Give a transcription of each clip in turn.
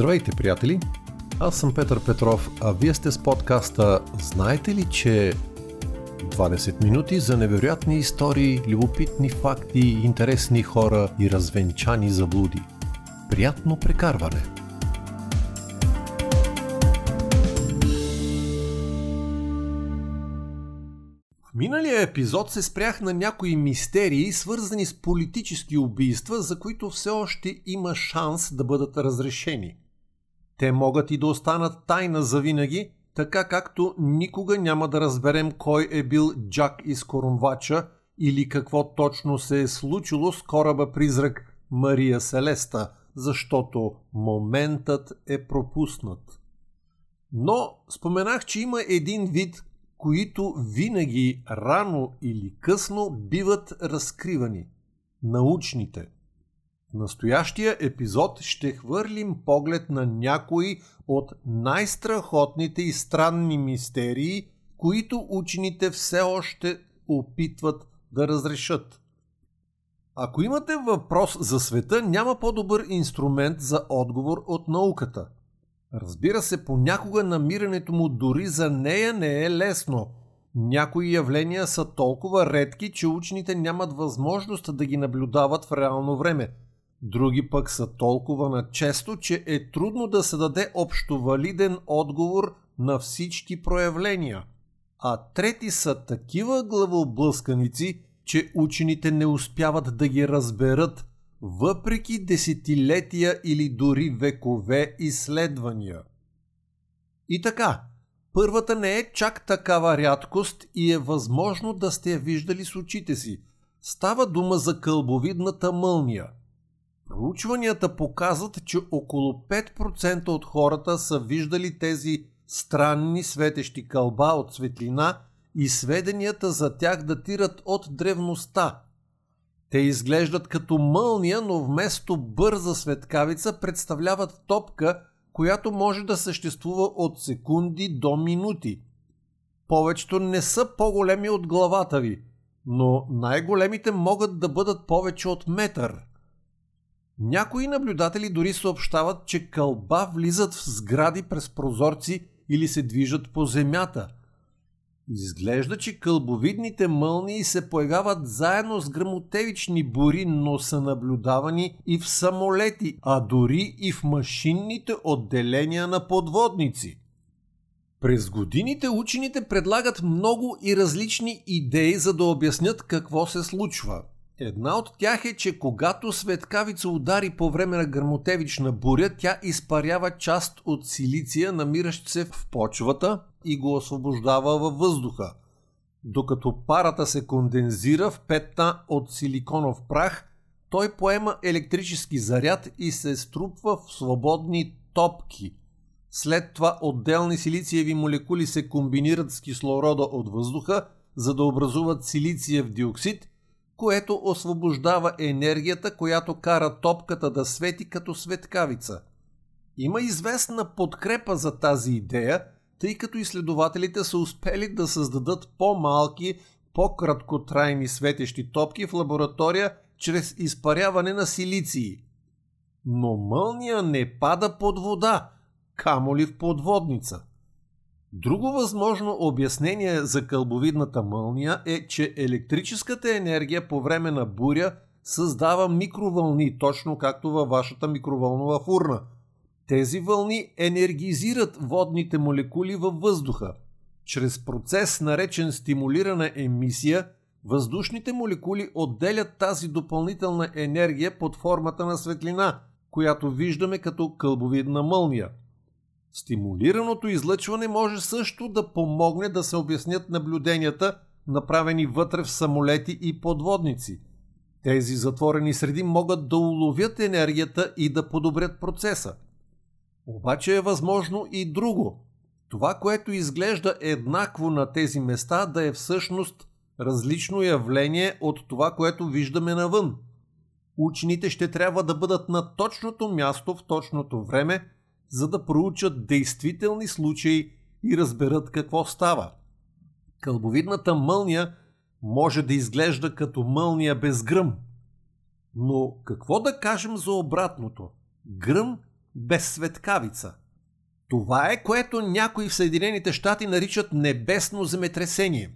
Здравейте, приятели! Аз съм Петър Петров, а вие сте с подкаста Знаете ли, че 20 минути за невероятни истории, любопитни факти, интересни хора и развенчани заблуди. Приятно прекарване! В миналия епизод се спрях на някои мистерии, свързани с политически убийства, за които все още има шанс да бъдат разрешени. Те могат и да останат тайна за винаги, така както никога няма да разберем кой е бил Джак из Корумвача или какво точно се е случило с кораба призрак Мария Селеста, защото моментът е пропуснат. Но споменах, че има един вид, които винаги рано или късно биват разкривани – научните – в настоящия епизод ще хвърлим поглед на някои от най-страхотните и странни мистерии, които учените все още опитват да разрешат. Ако имате въпрос за света, няма по-добър инструмент за отговор от науката. Разбира се, понякога намирането му дори за нея не е лесно. Някои явления са толкова редки, че учените нямат възможност да ги наблюдават в реално време – Други пък са толкова начесто, че е трудно да се даде общовалиден отговор на всички проявления. А трети са такива главоблъсканици, че учените не успяват да ги разберат, въпреки десетилетия или дори векове изследвания. И така, първата не е чак такава рядкост и е възможно да сте я виждали с очите си. Става дума за кълбовидната мълния – Проучванията показват, че около 5% от хората са виждали тези странни светещи кълба от светлина и сведенията за тях датират от древността. Те изглеждат като мълния, но вместо бърза светкавица представляват топка, която може да съществува от секунди до минути. Повечето не са по-големи от главата ви, но най-големите могат да бъдат повече от метър – някои наблюдатели дори съобщават, че кълба влизат в сгради през прозорци или се движат по земята. Изглежда, че кълбовидните мълнии се появяват заедно с грамотевични бури, но са наблюдавани и в самолети, а дори и в машинните отделения на подводници. През годините учените предлагат много и различни идеи за да обяснят какво се случва – Една от тях е, че когато светкавица удари по време на гърмотевична буря, тя изпарява част от силиция, намиращ се в почвата и го освобождава във въздуха. Докато парата се кондензира в петна от силиконов прах, той поема електрически заряд и се струпва в свободни топки. След това отделни силициеви молекули се комбинират с кислорода от въздуха, за да образуват силициев диоксид което освобождава енергията, която кара топката да свети като светкавица. Има известна подкрепа за тази идея, тъй като изследователите са успели да създадат по-малки, по-краткотрайни светещи топки в лаборатория чрез изпаряване на силиции. Но мълния не пада под вода, камо ли в подводница – Друго възможно обяснение за кълбовидната мълния е, че електрическата енергия по време на буря създава микровълни, точно както във вашата микровълнова фурна. Тези вълни енергизират водните молекули във въздуха. Чрез процес наречен стимулирана емисия, въздушните молекули отделят тази допълнителна енергия под формата на светлина, която виждаме като кълбовидна мълния – Стимулираното излъчване може също да помогне да се обяснят наблюденията, направени вътре в самолети и подводници. Тези затворени среди могат да уловят енергията и да подобрят процеса. Обаче е възможно и друго. Това, което изглежда еднакво на тези места, да е всъщност различно явление от това, което виждаме навън. Учените ще трябва да бъдат на точното място в точното време, за да проучат действителни случаи и разберат какво става. Кълбовидната мълния може да изглежда като мълния без гръм. Но какво да кажем за обратното? Гръм, без светкавица. Това е което някои в Съединените щати наричат небесно земетресение.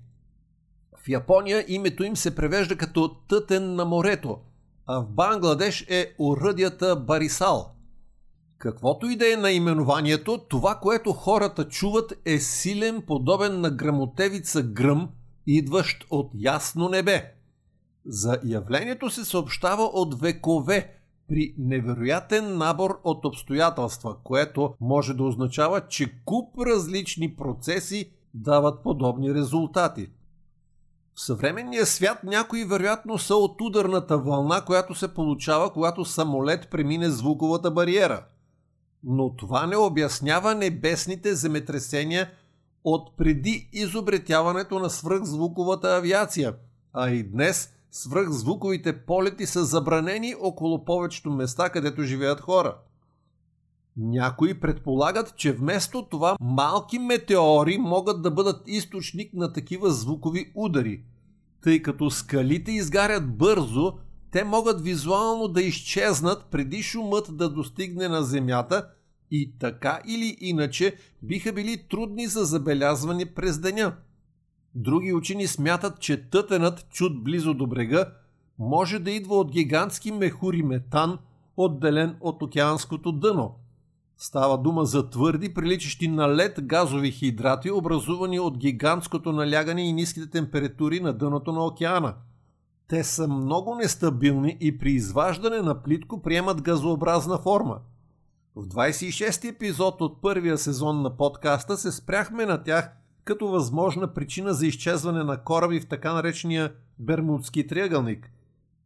В Япония името им се превежда като тътен на морето, а в Бангладеш е оръдията Барисал. Каквото и да е наименованието, това, което хората чуват е силен, подобен на грамотевица гръм, идващ от ясно небе. За явлението се съобщава от векове при невероятен набор от обстоятелства, което може да означава, че куп различни процеси дават подобни резултати. В съвременния свят някои вероятно са от ударната вълна, която се получава, когато самолет премине звуковата бариера. Но това не обяснява небесните земетресения от преди изобретяването на свръхзвуковата авиация, а и днес свръхзвуковите полети са забранени около повечето места, където живеят хора. Някои предполагат, че вместо това малки метеори могат да бъдат източник на такива звукови удари, тъй като скалите изгарят бързо, те могат визуално да изчезнат преди шумът да достигне на Земята и така или иначе биха били трудни за забелязване през деня. Други учени смятат, че тътенът чуд близо до брега може да идва от гигантски мехури метан, отделен от океанското дъно. Става дума за твърди, приличащи на лед газови хидрати, образувани от гигантското налягане и ниските температури на дъното на океана. Те са много нестабилни и при изваждане на плитко приемат газообразна форма. В 26 епизод от първия сезон на подкаста се спряхме на тях – като възможна причина за изчезване на кораби в така наречения Бермудски триъгълник.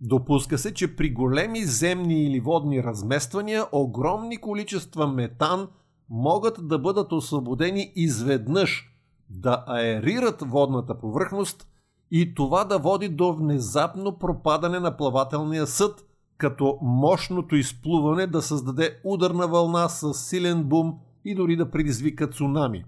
Допуска се, че при големи земни или водни размествания огромни количества метан могат да бъдат освободени изведнъж, да аерират водната повърхност и това да води до внезапно пропадане на плавателния съд, като мощното изплуване да създаде ударна вълна с силен бум и дори да предизвика цунами.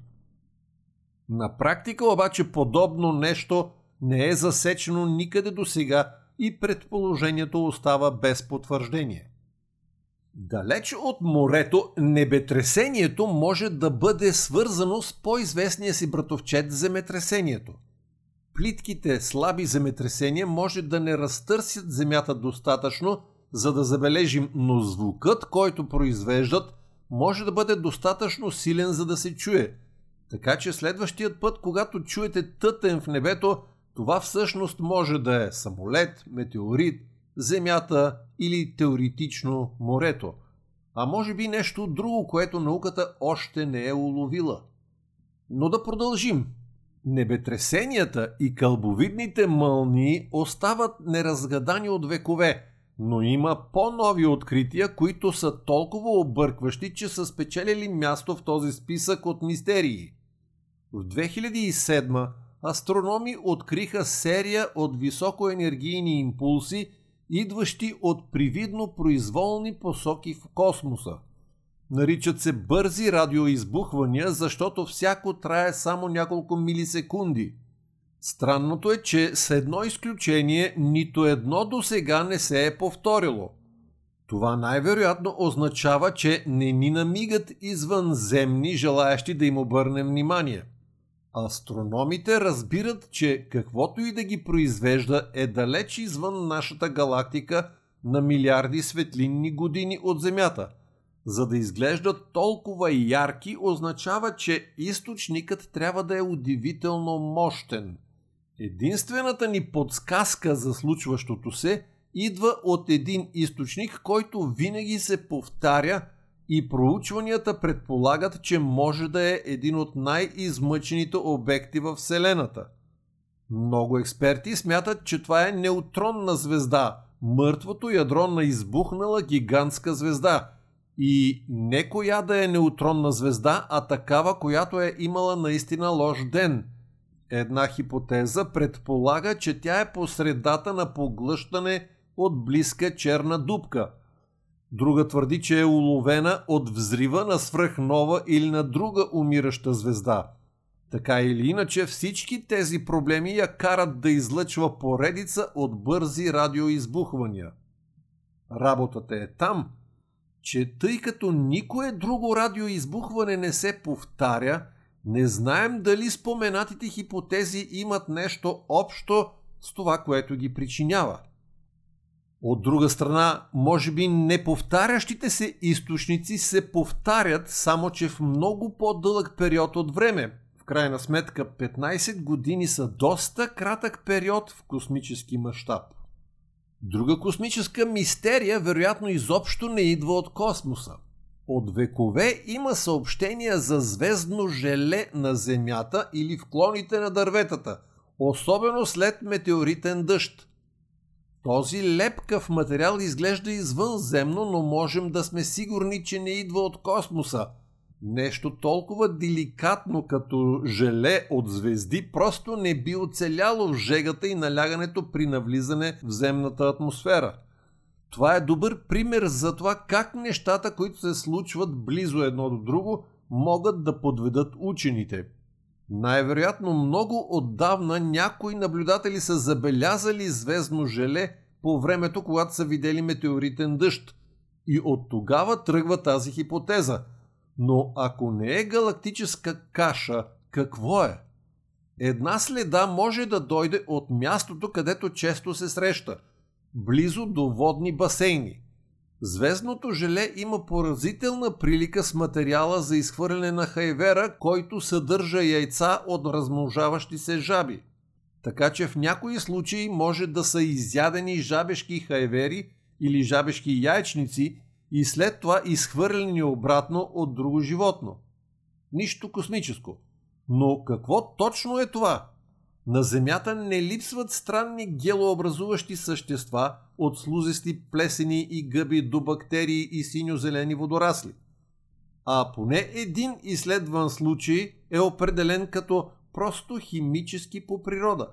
На практика обаче подобно нещо не е засечено никъде до сега и предположението остава без потвърждение. Далеч от морето, небетресението може да бъде свързано с по-известния си братовчет земетресението. Плитките слаби земетресения може да не разтърсят земята достатъчно, за да забележим, но звукът, който произвеждат, може да бъде достатъчно силен, за да се чуе – така че следващият път, когато чуете тътен в небето, това всъщност може да е самолет, метеорит, земята или теоретично морето. А може би нещо друго, което науката още не е уловила. Но да продължим. Небетресенията и кълбовидните мълнии остават неразгадани от векове, но има по-нови открития, които са толкова объркващи, че са спечелили място в този списък от мистерии. В 2007 астрономи откриха серия от високоенергийни импулси, идващи от привидно произволни посоки в космоса. Наричат се бързи радиоизбухвания, защото всяко трае само няколко милисекунди. Странното е, че с едно изключение нито едно до сега не се е повторило – това най-вероятно означава, че не ни намигат извънземни, желаящи да им обърнем внимание. Астрономите разбират, че каквото и да ги произвежда е далеч извън нашата галактика на милиарди светлинни години от Земята. За да изглеждат толкова ярки, означава, че източникът трябва да е удивително мощен. Единствената ни подсказка за случващото се идва от един източник, който винаги се повтаря – и проучванията предполагат, че може да е един от най-измъчените обекти в Вселената. Много експерти смятат, че това е неутронна звезда, мъртвото ядро на избухнала гигантска звезда. И не коя да е неутронна звезда, а такава, която е имала наистина лош ден. Една хипотеза предполага, че тя е по средата на поглъщане от близка черна дупка – Друга твърди, че е уловена от взрива на свръхнова или на друга умираща звезда. Така или иначе всички тези проблеми я карат да излъчва поредица от бързи радиоизбухвания. Работата е там. Че тъй като никое друго радиоизбухване не се повтаря, не знаем дали споменатите хипотези имат нещо общо с това, което ги причинява. От друга страна, може би неповтарящите се източници се повтарят, само че в много по-дълъг период от време. В крайна сметка 15 години са доста кратък период в космически мащаб. Друга космическа мистерия вероятно изобщо не идва от космоса. От векове има съобщения за звездно желе на Земята или в клоните на дърветата, особено след метеоритен дъжд. Този лепкав материал изглежда извънземно, но можем да сме сигурни, че не идва от космоса. Нещо толкова деликатно като желе от звезди просто не би оцеляло в жегата и налягането при навлизане в земната атмосфера. Това е добър пример за това как нещата, които се случват близо едно до друго, могат да подведат учените. Най-вероятно много отдавна някои наблюдатели са забелязали звездно желе по времето, когато са видели метеоритен дъжд. И от тогава тръгва тази хипотеза. Но ако не е галактическа каша, какво е? Една следа може да дойде от мястото, където често се среща – близо до водни басейни. Звездното желе има поразителна прилика с материала за изхвърляне на хайвера, който съдържа яйца от размножаващи се жаби. Така че в някои случаи може да са изядени жабешки хайвери или жабешки яйчници и след това изхвърлени обратно от друго животно. Нищо космическо. Но какво точно е това? На Земята не липсват странни гелообразуващи същества от слузести плесени и гъби до бактерии и синьо-зелени водорасли. А поне един изследван случай е определен като просто химически по природа.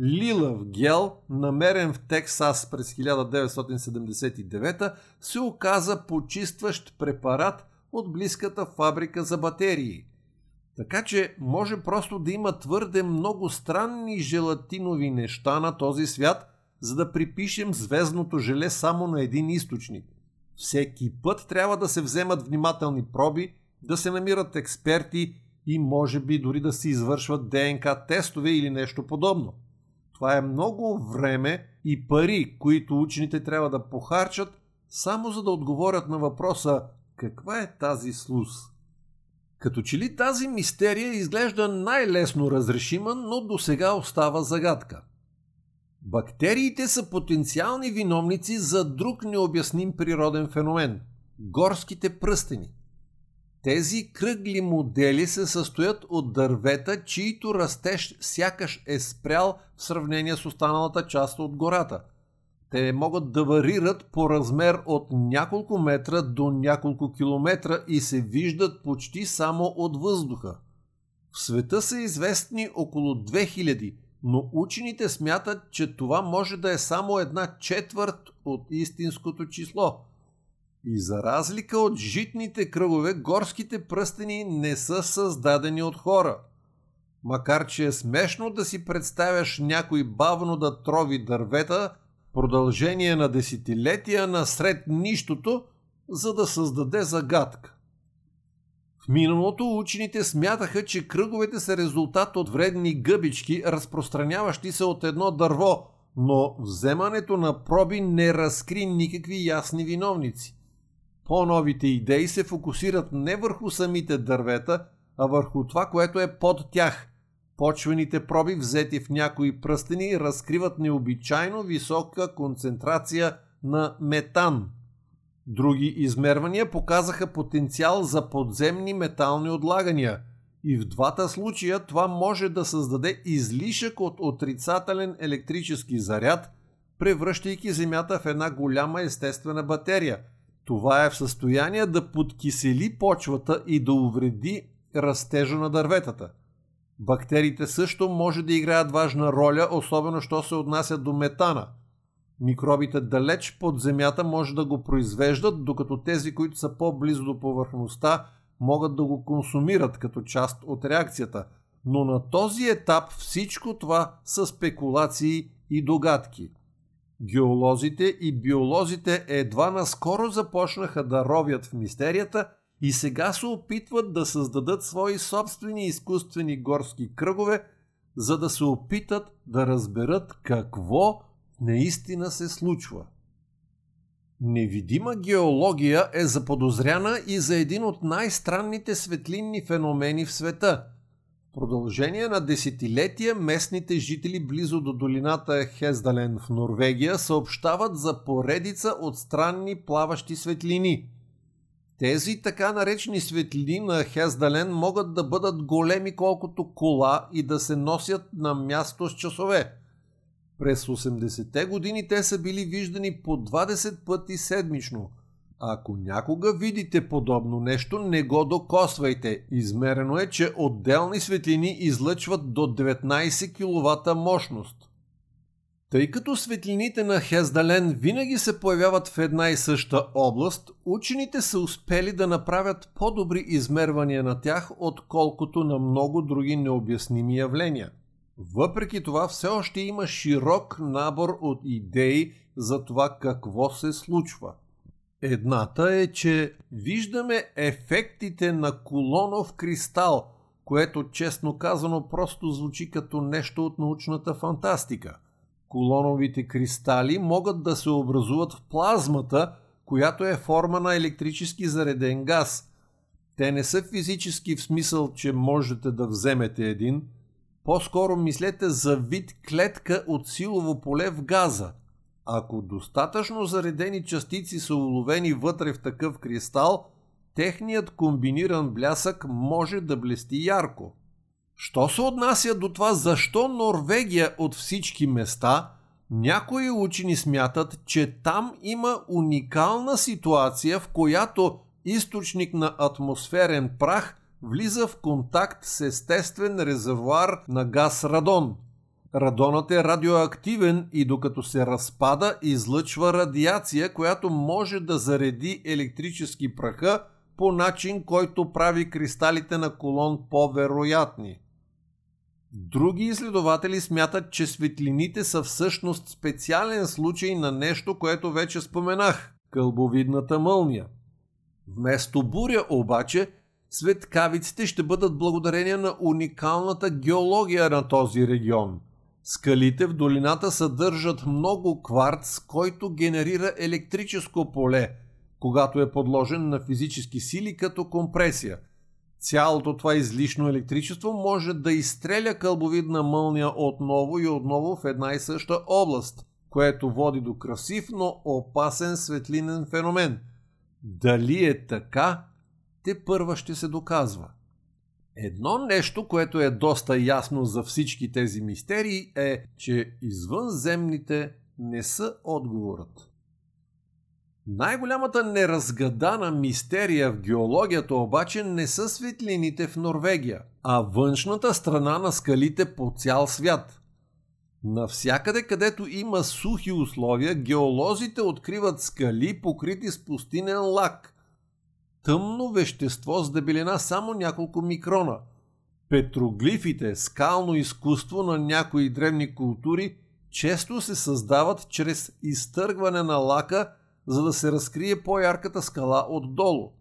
Лилав гел, намерен в Тексас през 1979, се оказа почистващ препарат от близката фабрика за батерии. Така че може просто да има твърде много странни желатинови неща на този свят, за да припишем звездното желе само на един източник. Всеки път трябва да се вземат внимателни проби, да се намират експерти и може би дори да се извършват ДНК тестове или нещо подобно. Това е много време и пари, които учените трябва да похарчат, само за да отговорят на въпроса каква е тази слуз. Като че ли тази мистерия изглежда най-лесно разрешима, но до сега остава загадка. Бактериите са потенциални виновници за друг необясним природен феномен – горските пръстени. Тези кръгли модели се състоят от дървета, чието растеж сякаш е спрял в сравнение с останалата част от гората. Те могат да варират по размер от няколко метра до няколко километра и се виждат почти само от въздуха. В света са известни около 2000, но учените смятат, че това може да е само една четвърт от истинското число – и за разлика от житните кръгове, горските пръстени не са създадени от хора. Макар че е смешно да си представяш някой бавно да трови дървета, продължение на десетилетия насред нищото, за да създаде загадка. В миналото учените смятаха, че кръговете са резултат от вредни гъбички, разпространяващи се от едно дърво, но вземането на проби не разкри никакви ясни виновници. По-новите идеи се фокусират не върху самите дървета, а върху това, което е под тях. Почвените проби, взети в някои пръстени, разкриват необичайно висока концентрация на метан. Други измервания показаха потенциал за подземни метални отлагания. И в двата случая това може да създаде излишък от отрицателен електрически заряд, превръщайки Земята в една голяма естествена батерия – това е в състояние да подкисели почвата и да увреди растежа на дърветата. Бактериите също може да играят важна роля, особено що се отнася до метана. Микробите далеч под земята може да го произвеждат, докато тези, които са по-близо до повърхността, могат да го консумират като част от реакцията. Но на този етап всичко това са спекулации и догадки. Геолозите и биолозите едва наскоро започнаха да ровят в мистерията и сега се опитват да създадат свои собствени изкуствени горски кръгове, за да се опитат да разберат какво наистина се случва. Невидима геология е заподозряна и за един от най-странните светлинни феномени в света. Продължение на десетилетия местните жители близо до долината Хездален в Норвегия съобщават за поредица от странни плаващи светлини. Тези така наречени светлини на Хездален могат да бъдат големи колкото кола и да се носят на място с часове – през 80-те години те са били виждани по 20 пъти седмично. Ако някога видите подобно нещо, не го докосвайте. Измерено е, че отделни светлини излъчват до 19 кВт мощност. Тъй като светлините на Хездален винаги се появяват в една и съща област, учените са успели да направят по-добри измервания на тях, отколкото на много други необясними явления. Въпреки това все още има широк набор от идеи за това какво се случва. Едната е, че виждаме ефектите на колонов кристал, което честно казано просто звучи като нещо от научната фантастика. Колоновите кристали могат да се образуват в плазмата, която е форма на електрически зареден газ. Те не са физически в смисъл, че можете да вземете един – по-скоро мислете за вид клетка от силово поле в газа. Ако достатъчно заредени частици са уловени вътре в такъв кристал, техният комбиниран блясък може да блести ярко. Що се отнася до това защо Норвегия от всички места, някои учени смятат, че там има уникална ситуация, в която източник на атмосферен прах влиза в контакт с естествен резервуар на газ радон. Радонът е радиоактивен и докато се разпада, излъчва радиация, която може да зареди електрически праха по начин, който прави кристалите на колон по-вероятни. Други изследователи смятат, че светлините са всъщност специален случай на нещо, което вече споменах – кълбовидната мълния. Вместо буря обаче – Светкавиците ще бъдат благодарение на уникалната геология на този регион. Скалите в долината съдържат много кварц, който генерира електрическо поле, когато е подложен на физически сили като компресия. Цялото това излишно електричество може да изстреля кълбовидна мълния отново и отново в една и съща област, което води до красив, но опасен светлинен феномен. Дали е така, те първа ще се доказва. Едно нещо, което е доста ясно за всички тези мистерии е, че извънземните не са отговорът. Най-голямата неразгадана мистерия в геологията обаче не са светлините в Норвегия, а външната страна на скалите по цял свят. Навсякъде, където има сухи условия, геолозите откриват скали, покрити с пустинен лак – тъмно вещество с дебелина само няколко микрона. Петроглифите, скално изкуство на някои древни култури, често се създават чрез изтъргване на лака, за да се разкрие по-ярката скала отдолу.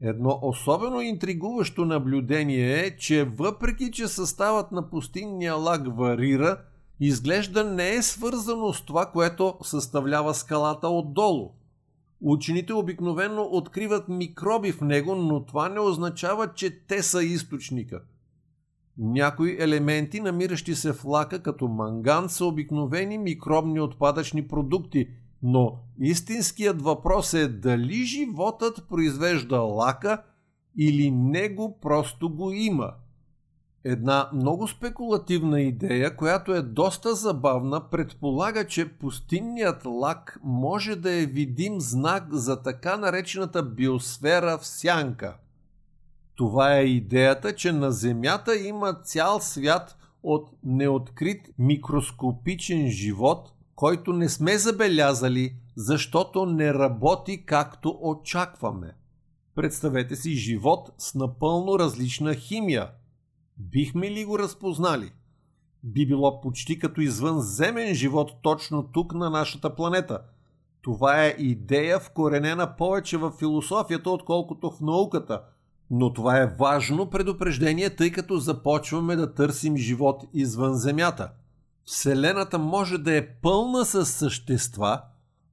Едно особено интригуващо наблюдение е, че въпреки, че съставът на пустинния лак варира, изглежда не е свързано с това, което съставлява скалата отдолу. Учените обикновено откриват микроби в него, но това не означава, че те са източника. Някои елементи, намиращи се в лака като манган, са обикновени микробни отпадъчни продукти, но истинският въпрос е дали животът произвежда лака или него просто го има – Една много спекулативна идея, която е доста забавна, предполага, че пустинният лак може да е видим знак за така наречената биосфера в сянка. Това е идеята, че на Земята има цял свят от неоткрит микроскопичен живот, който не сме забелязали, защото не работи както очакваме. Представете си живот с напълно различна химия – Бихме ли го разпознали? Би било почти като извънземен живот точно тук на нашата планета. Това е идея вкоренена повече в философията, отколкото в науката. Но това е важно предупреждение, тъй като започваме да търсим живот извън Земята. Вселената може да е пълна с същества,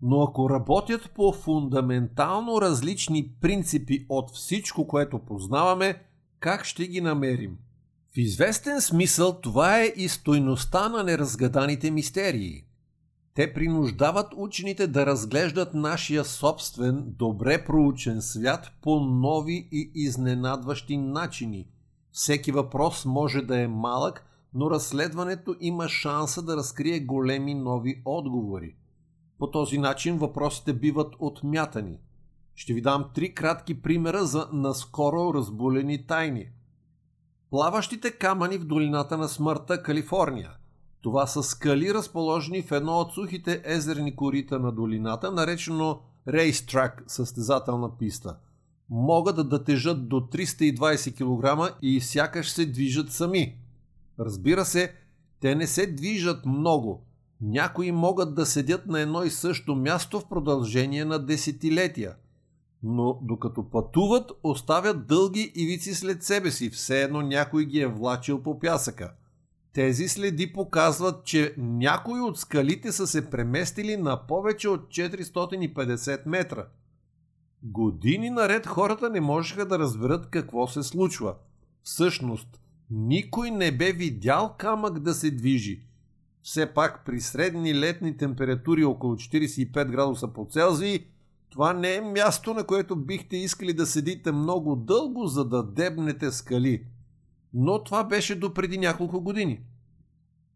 но ако работят по фундаментално различни принципи от всичко, което познаваме, как ще ги намерим? В известен смисъл това е и стойността на неразгаданите мистерии. Те принуждават учените да разглеждат нашия собствен, добре проучен свят по нови и изненадващи начини. Всеки въпрос може да е малък, но разследването има шанса да разкрие големи нови отговори. По този начин въпросите биват отмятани. Ще ви дам три кратки примера за наскоро разбулени тайни. Плаващите камъни в долината на смъртта, Калифорния. Това са скали, разположени в едно от сухите езерни корита на долината, наречено рейстрак, състезателна писта. Могат да тежат до 320 кг и сякаш се движат сами. Разбира се, те не се движат много. Някои могат да седят на едно и също място в продължение на десетилетия. Но докато пътуват, оставят дълги ивици след себе си, все едно някой ги е влачил по пясъка. Тези следи показват, че някои от скалите са се преместили на повече от 450 метра. Години наред хората не можеха да разберат какво се случва. Всъщност, никой не бе видял камък да се движи. Все пак при средни летни температури около 45 градуса по Целзий, това не е място, на което бихте искали да седите много дълго, за да дебнете скали. Но това беше до преди няколко години.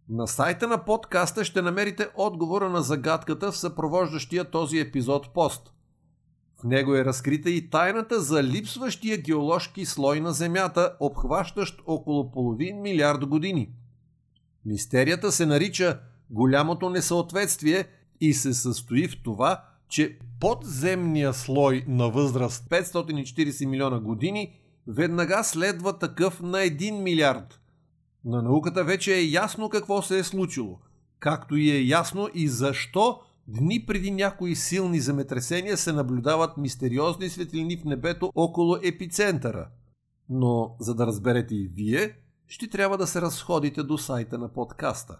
На сайта на подкаста ще намерите отговора на загадката в съпровождащия този епизод пост – в него е разкрита и тайната за липсващия геоложки слой на Земята, обхващащ около половин милиард години. Мистерията се нарича голямото несъответствие и се състои в това, че подземния слой на възраст 540 милиона години веднага следва такъв на 1 милиард. На науката вече е ясно какво се е случило, както и е ясно и защо Дни преди някои силни земетресения се наблюдават мистериозни светлини в небето около епицентъра. Но, за да разберете и вие, ще трябва да се разходите до сайта на подкаста.